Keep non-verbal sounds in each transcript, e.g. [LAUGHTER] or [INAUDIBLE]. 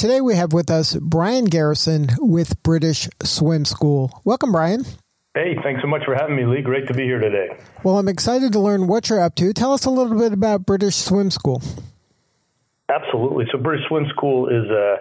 Today we have with us Brian Garrison with British Swim School. Welcome, Brian. Hey, thanks so much for having me, Lee. Great to be here today. Well, I'm excited to learn what you're up to. Tell us a little bit about British Swim School. Absolutely. So, British Swim School is a,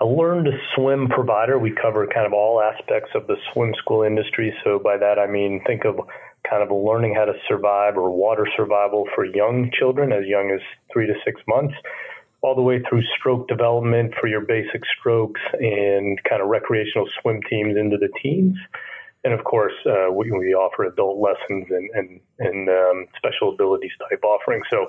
a learn to swim provider. We cover kind of all aspects of the swim school industry. So, by that, I mean think of kind of learning how to survive or water survival for young children as young as three to six months, all the way through stroke development for your basic strokes and kind of recreational swim teams into the teens. And of course, uh, we, we, offer adult lessons and, and, and um, special abilities type offerings. So,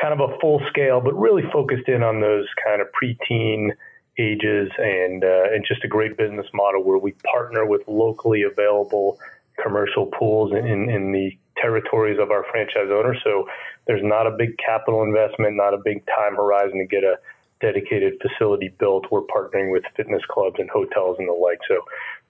kind of a full scale, but really focused in on those kind of preteen ages and, uh, and just a great business model where we partner with locally available commercial pools in, in the territories of our franchise owners. So there's not a big capital investment, not a big time horizon to get a dedicated facility built. We're partnering with fitness clubs and hotels and the like. So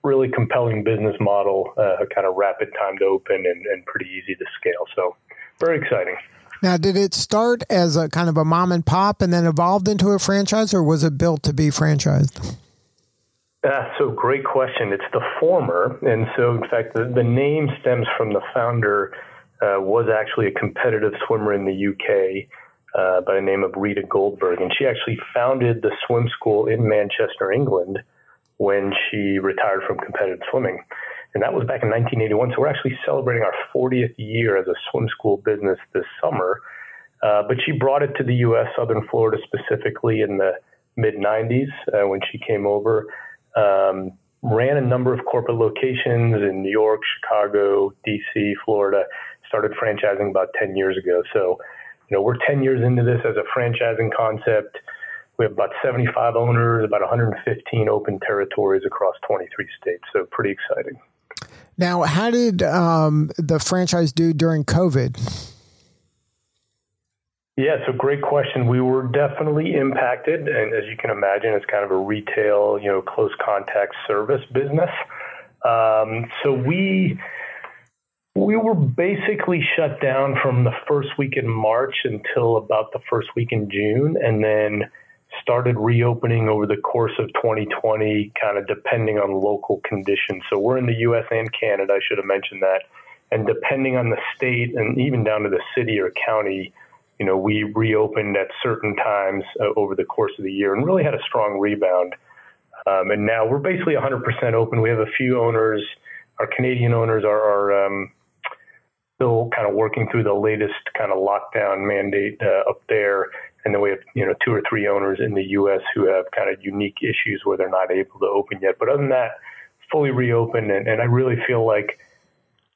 really compelling business model, uh, kind of rapid time to open and, and pretty easy to scale. So very exciting. Now, did it start as a kind of a mom and pop and then evolved into a franchise, or was it built to be franchised? Uh, so great question. It's the former, and so in fact, the, the name stems from the founder uh, was actually a competitive swimmer in the UK uh, by the name of Rita Goldberg, and she actually founded the swim school in Manchester, England, when she retired from competitive swimming, and that was back in 1981. So we're actually celebrating our 40th year as a swim school business this summer. Uh, but she brought it to the U.S., Southern Florida specifically, in the mid 90s uh, when she came over um, ran a number of corporate locations in New York, Chicago, DC, Florida. Started franchising about 10 years ago. So, you know, we're 10 years into this as a franchising concept. We have about 75 owners, about 115 open territories across 23 states. So, pretty exciting. Now, how did um, the franchise do during COVID? Yeah, so great question. We were definitely impacted, and as you can imagine, it's kind of a retail, you know, close contact service business. Um, so we we were basically shut down from the first week in March until about the first week in June, and then started reopening over the course of 2020, kind of depending on local conditions. So we're in the U.S. and Canada. I should have mentioned that, and depending on the state and even down to the city or county you know, we reopened at certain times uh, over the course of the year and really had a strong rebound. Um, and now we're basically 100% open. We have a few owners. Our Canadian owners are, are um, still kind of working through the latest kind of lockdown mandate uh, up there. And then we have, you know, two or three owners in the U.S. who have kind of unique issues where they're not able to open yet. But other than that, fully reopened. And, and I really feel like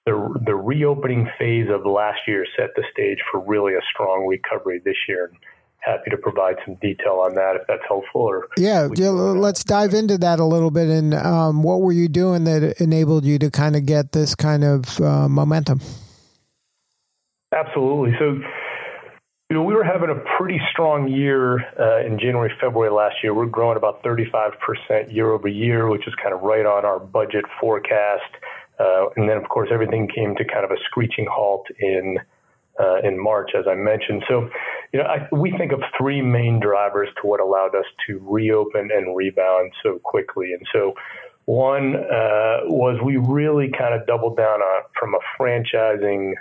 the the reopening phase of last year set the stage for really a strong recovery this year. And happy to provide some detail on that if that's helpful. Or yeah, yeah let's dive into that a little bit. And um, what were you doing that enabled you to kind of get this kind of uh, momentum? Absolutely. So. You know, we were having a pretty strong year uh, in January, February last year. We're growing about 35% year over year, which is kind of right on our budget forecast. Uh, and then, of course, everything came to kind of a screeching halt in uh, in March, as I mentioned. So, you know, I, we think of three main drivers to what allowed us to reopen and rebound so quickly. And so, one uh, was we really kind of doubled down on from a franchising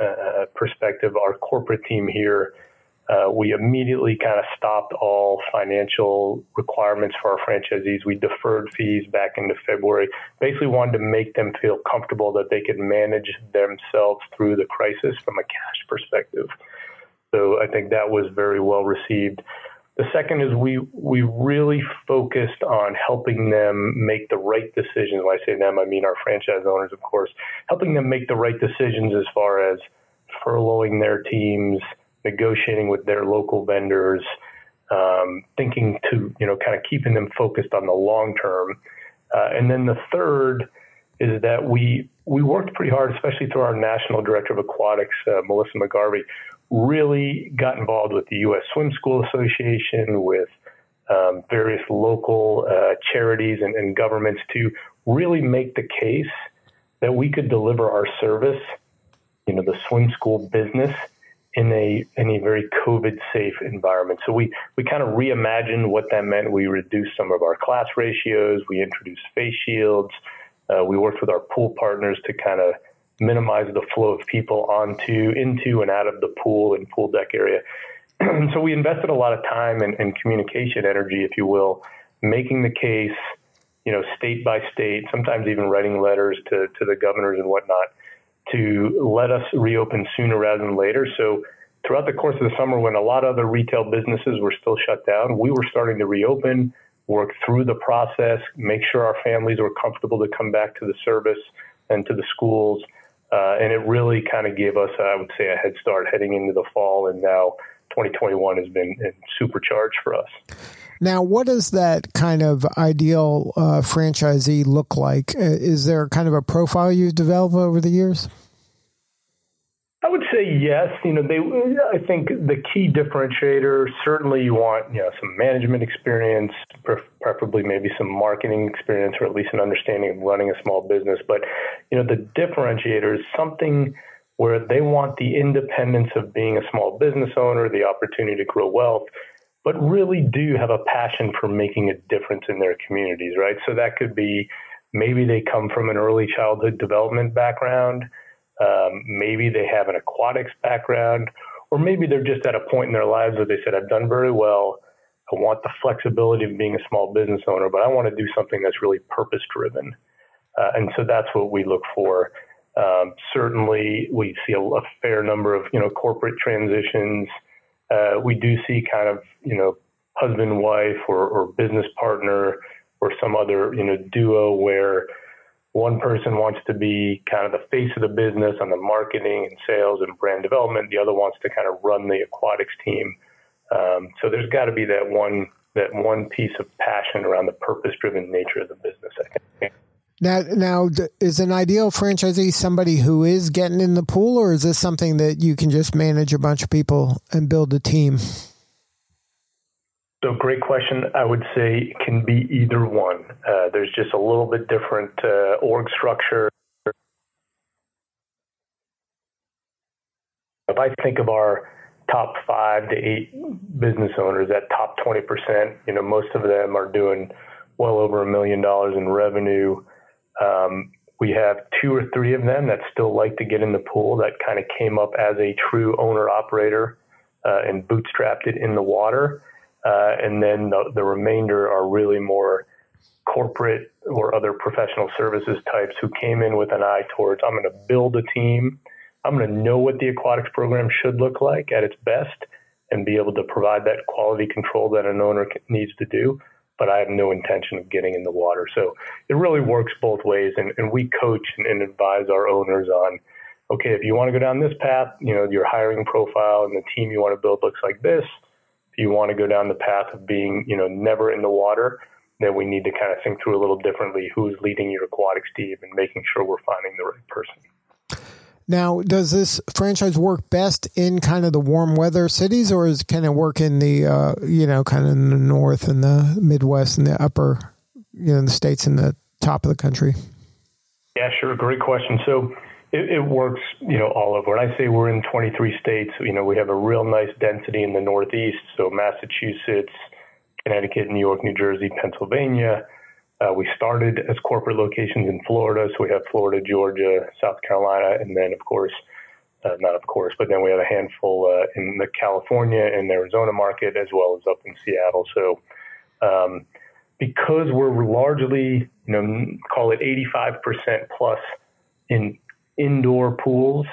uh, perspective. Our corporate team here uh, we immediately kind of stopped all financial requirements for our franchisees. We deferred fees back into February. Basically, wanted to make them feel comfortable that they could manage themselves through the crisis from a cash perspective. So I think that was very well received. The second is we we really focused on helping them make the right decisions. When I say them, I mean our franchise owners, of course, helping them make the right decisions as far as furloughing their teams negotiating with their local vendors, um, thinking to you know kind of keeping them focused on the long term. Uh, and then the third is that we we worked pretty hard, especially through our national director of aquatics, uh, Melissa McGarvey, really got involved with the U.S. Swim School Association, with um, various local uh, charities and, and governments to really make the case that we could deliver our service, you know, the swim school business in a in a very COVID safe environment. So we we kind of reimagined what that meant. We reduced some of our class ratios. We introduced face shields. Uh, we worked with our pool partners to kind of minimize the flow of people onto, into, and out of the pool and pool deck area. [CLEARS THROAT] so we invested a lot of time and, and communication energy, if you will, making the case, you know, state by state, sometimes even writing letters to, to the governors and whatnot to let us reopen sooner rather than later. So throughout the course of the summer, when a lot of other retail businesses were still shut down, we were starting to reopen, work through the process, make sure our families were comfortable to come back to the service and to the schools. Uh, and it really kind of gave us, I would say, a head start heading into the fall. And now 2021 has been supercharged for us. Now, what does that kind of ideal uh, franchisee look like? Uh, is there kind of a profile you've developed over the years? I would say yes. You know, they. I think the key differentiator certainly you want you know some management experience, preferably maybe some marketing experience, or at least an understanding of running a small business. But you know, the differentiator is something where they want the independence of being a small business owner, the opportunity to grow wealth, but really do have a passion for making a difference in their communities, right? So that could be maybe they come from an early childhood development background, um, maybe they have an aquatics background, or maybe they're just at a point in their lives where they said, I've done very well. I want the flexibility of being a small business owner, but I want to do something that's really purpose driven. Uh, and so that's what we look for. Um, certainly, we see a, a, fair number of you know corporate transitions uh, we do see kind of, you know, husband, wife, or, or business partner, or some other, you know, duo where one person wants to be kind of the face of the business on the marketing and sales and brand development. The other wants to kind of run the aquatics team. Um, so there's got to be that one that one piece of passion around the purpose-driven nature of the business. I think. Now, now, is an ideal franchisee somebody who is getting in the pool, or is this something that you can just manage a bunch of people and build a team? So, great question. I would say it can be either one. Uh, there's just a little bit different uh, org structure. If I think of our top five to eight business owners, that top 20%, you know, most of them are doing well over a million dollars in revenue. Um, we have two or three of them that still like to get in the pool that kind of came up as a true owner operator uh, and bootstrapped it in the water. Uh, and then the, the, remainder are really more corporate or other professional services types who came in with an eye towards I'm going to build a team. I'm going to know what the aquatics program should look like at its best and be able to provide that quality control that an owner needs to do but I have no intention of getting in the water. So it really works both ways. And, and we coach and, and, advise our owners on, okay, if you want to go down this path, you know, your hiring profile and the team you want to build looks like this. You want to go down the path of being, you know, never in the water, then we need to kind of think through a little differently who's leading your aquatics team and making sure we're finding the right person. Now, does this franchise work best in kind of the warm weather cities, or is, can it work in the uh, you know kind of in the north and the Midwest and the upper you know the states in the top of the country? Yeah, sure. Great question. So it, it, works, you know, all over. When I say we're in 23 states, you know, we have a real nice density in the Northeast. So Massachusetts, Connecticut, New York, New Jersey, Pennsylvania. Uh, we started as corporate locations in Florida, so we have Florida, Georgia, South Carolina, and then, of course, uh, not of course, but then we have a handful uh, in the California and Arizona market, as well as up in Seattle. So, um, because we're largely, you know, call it 85% plus in indoor pools,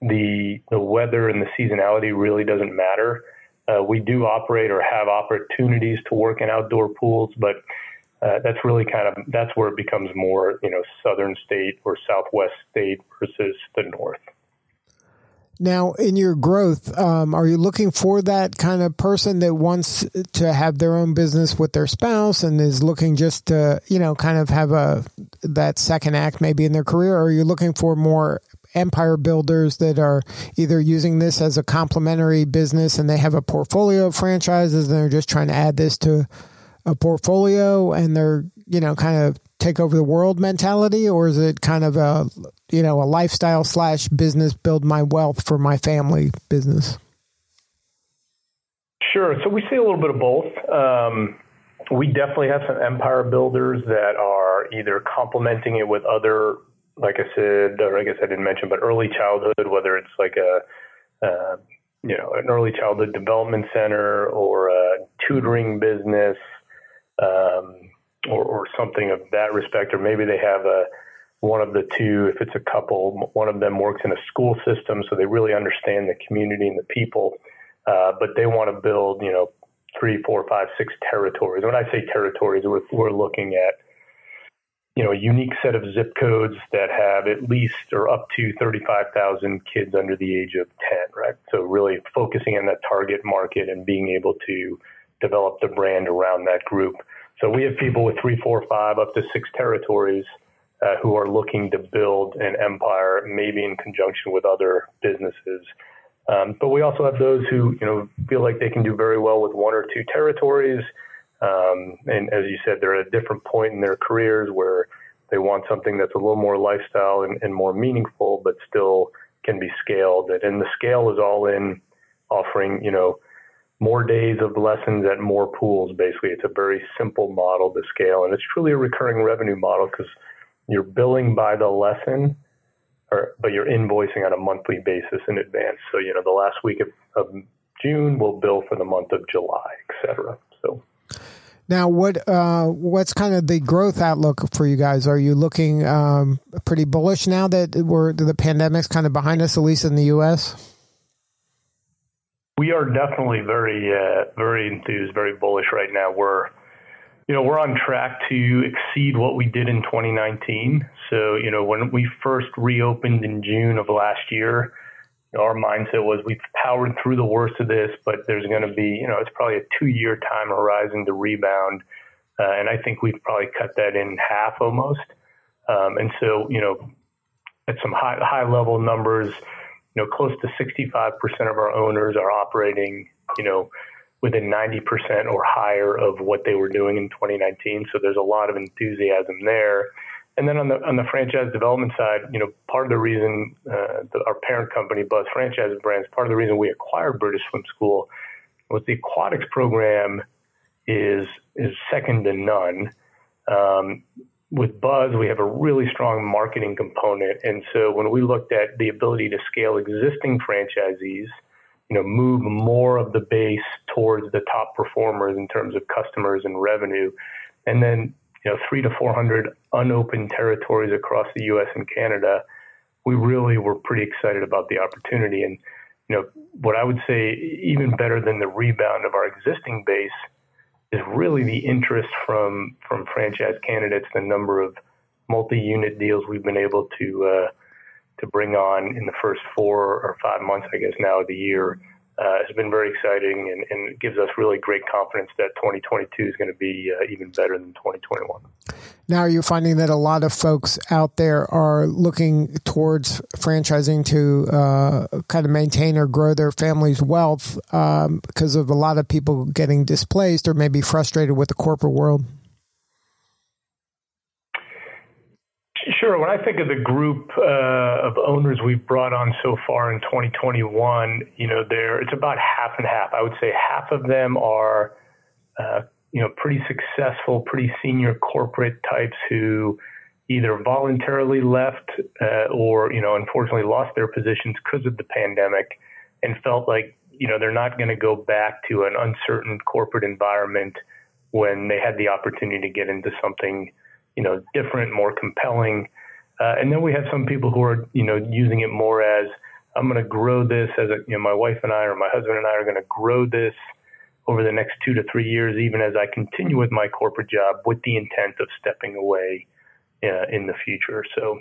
the the weather and the seasonality really doesn't matter. Uh, we do operate or have opportunities to work in outdoor pools, but uh, that's really kind of that's where it becomes more you know southern state or southwest state versus the north. Now, in your growth, um, are you looking for that kind of person that wants to have their own business with their spouse and is looking just to, you know, kind of have a that second act maybe in their career? Or are you looking for more empire builders that are either using this as a complementary business and they have a portfolio of franchises and they're just trying to add this to a portfolio and they're, you know, kind of take over the world mentality, or is it kind of a you know a lifestyle slash business build my wealth for my family business? Sure. So we see a little bit of both. Um, we definitely have some empire builders that are either complementing it with other, like I said, or I guess I didn't mention, but early childhood, whether it's like a, uh, you know, an early childhood development center or a tutoring business. Um, or, or something of that respect, or maybe they have a one of the two. If it's a couple, one of them works in a school system, so they really understand the community and the people, uh, but they want to build, you know, three, four, five, six territories. When I say territories, we're, we're looking at you know, a unique set of zip codes that have at least or up to 35,000 kids under the age of 10, right? So really focusing on that target market and being able to develop the brand around that group. So we have people with three, four, five, up to six territories uh, who are looking to build an empire, maybe in conjunction with other businesses. Um, but we also have those who, you know, feel like they can do very well with one or two territories. Um, and as you said, they're at a different point in their careers where they want something that's a little more lifestyle and, and more meaningful, but still can be scaled. And the scale is all in offering, you know, more days of lessons at more pools. Basically, it's a very simple model to scale, and it's truly a recurring revenue model because you're billing by the lesson, or but you're invoicing on a monthly basis in advance. So you know the last week of, of June will bill for the month of July, etc. So. Now, what uh, what's kind of the growth outlook for you guys? Are you looking um, pretty bullish now that we're the pandemic's kind of behind us, at least in the U.S.? We are definitely very, uh, very enthused, very bullish right now. We're, you know, we're on track to exceed what we did in 2019. So, you know, when we first reopened in June of last year, you know, our mindset was we've powered through the worst of this, but there's going to be, you know, it's probably a two-year time horizon to rebound, uh, and I think we've probably cut that in half almost. Um, and so, you know, at some high high level numbers you know, close to 65% of our owners are operating, you know, within 90% or higher of what they were doing in 2019. So there's a lot of enthusiasm there. And then on the on the franchise development side, you know, part of the reason uh, the, our parent company, Buzz Franchise Brands, part of the reason we acquired British Swim School was the aquatics program is is second to none. Um, with Buzz, we have a really strong marketing component. And so when we looked at the ability to scale existing franchisees, you know, move more of the base towards the top performers in terms of customers and revenue, and then you know, three to four hundred unopened territories across the U.S. and Canada, we really were pretty excited about the opportunity. And you know, what I would say, even better than the rebound of our existing base is really the interest from from franchise candidates, the number of multi-unit deals we've been able to uh, to bring on in the first four or five months, I guess now of the year, uh, has been very exciting and, and gives us really great confidence that 2022 is going to be uh, even better than 2021. Now, are you finding that a lot of folks out there are looking towards franchising to uh, kind of maintain or grow their family's wealth um, because of a lot of people getting displaced or maybe frustrated with the corporate world? Sure. When I think of the group uh, of owners we've brought on so far in 2021, you know, there it's about half and half. I would say half of them are, uh, you know, pretty successful, pretty senior corporate types who either voluntarily left uh, or, you know, unfortunately lost their positions because of the pandemic and felt like, you know, they're not going to go back to an uncertain corporate environment when they had the opportunity to get into something you know, different, more compelling. Uh, and then we have some people who are, you know, using it more as I'm going to grow this as a, you know, my wife and I or my husband and I are going to grow this over the next two to three years, even as I continue with my corporate job with the intent of stepping away uh, in the future. So,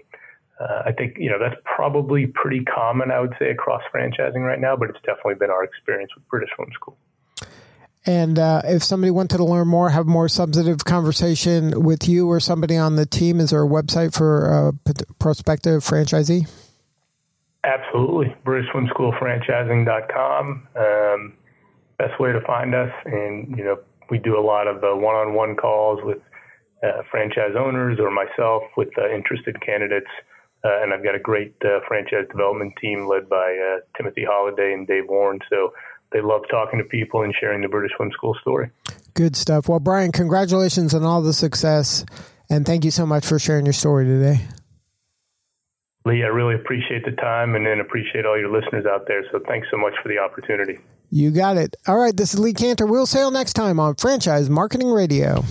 uh, I think you know that's probably pretty common. I would say across franchising right now, but it's definitely been our experience with British Home School. And uh, if somebody wanted to learn more, have more substantive conversation with you or somebody on the team, is there a website for a prospective franchisee? Absolutely. BritishSwimSchoolFranchising.com. Um, best way to find us. And, you know, we do a lot of uh, one-on-one calls with uh, franchise owners or myself with uh, interested candidates. Uh, and I've got a great uh, franchise development team led by uh, Timothy Holiday and Dave Warren. So they love talking to people and sharing the British Swim School story. Good stuff. Well, Brian, congratulations on all the success, and thank you so much for sharing your story today. Lee, I really appreciate the time and then appreciate all your listeners out there. So thanks so much for the opportunity. You got it. All right, this is Lee Kantor. We'll sail next time on Franchise Marketing Radio.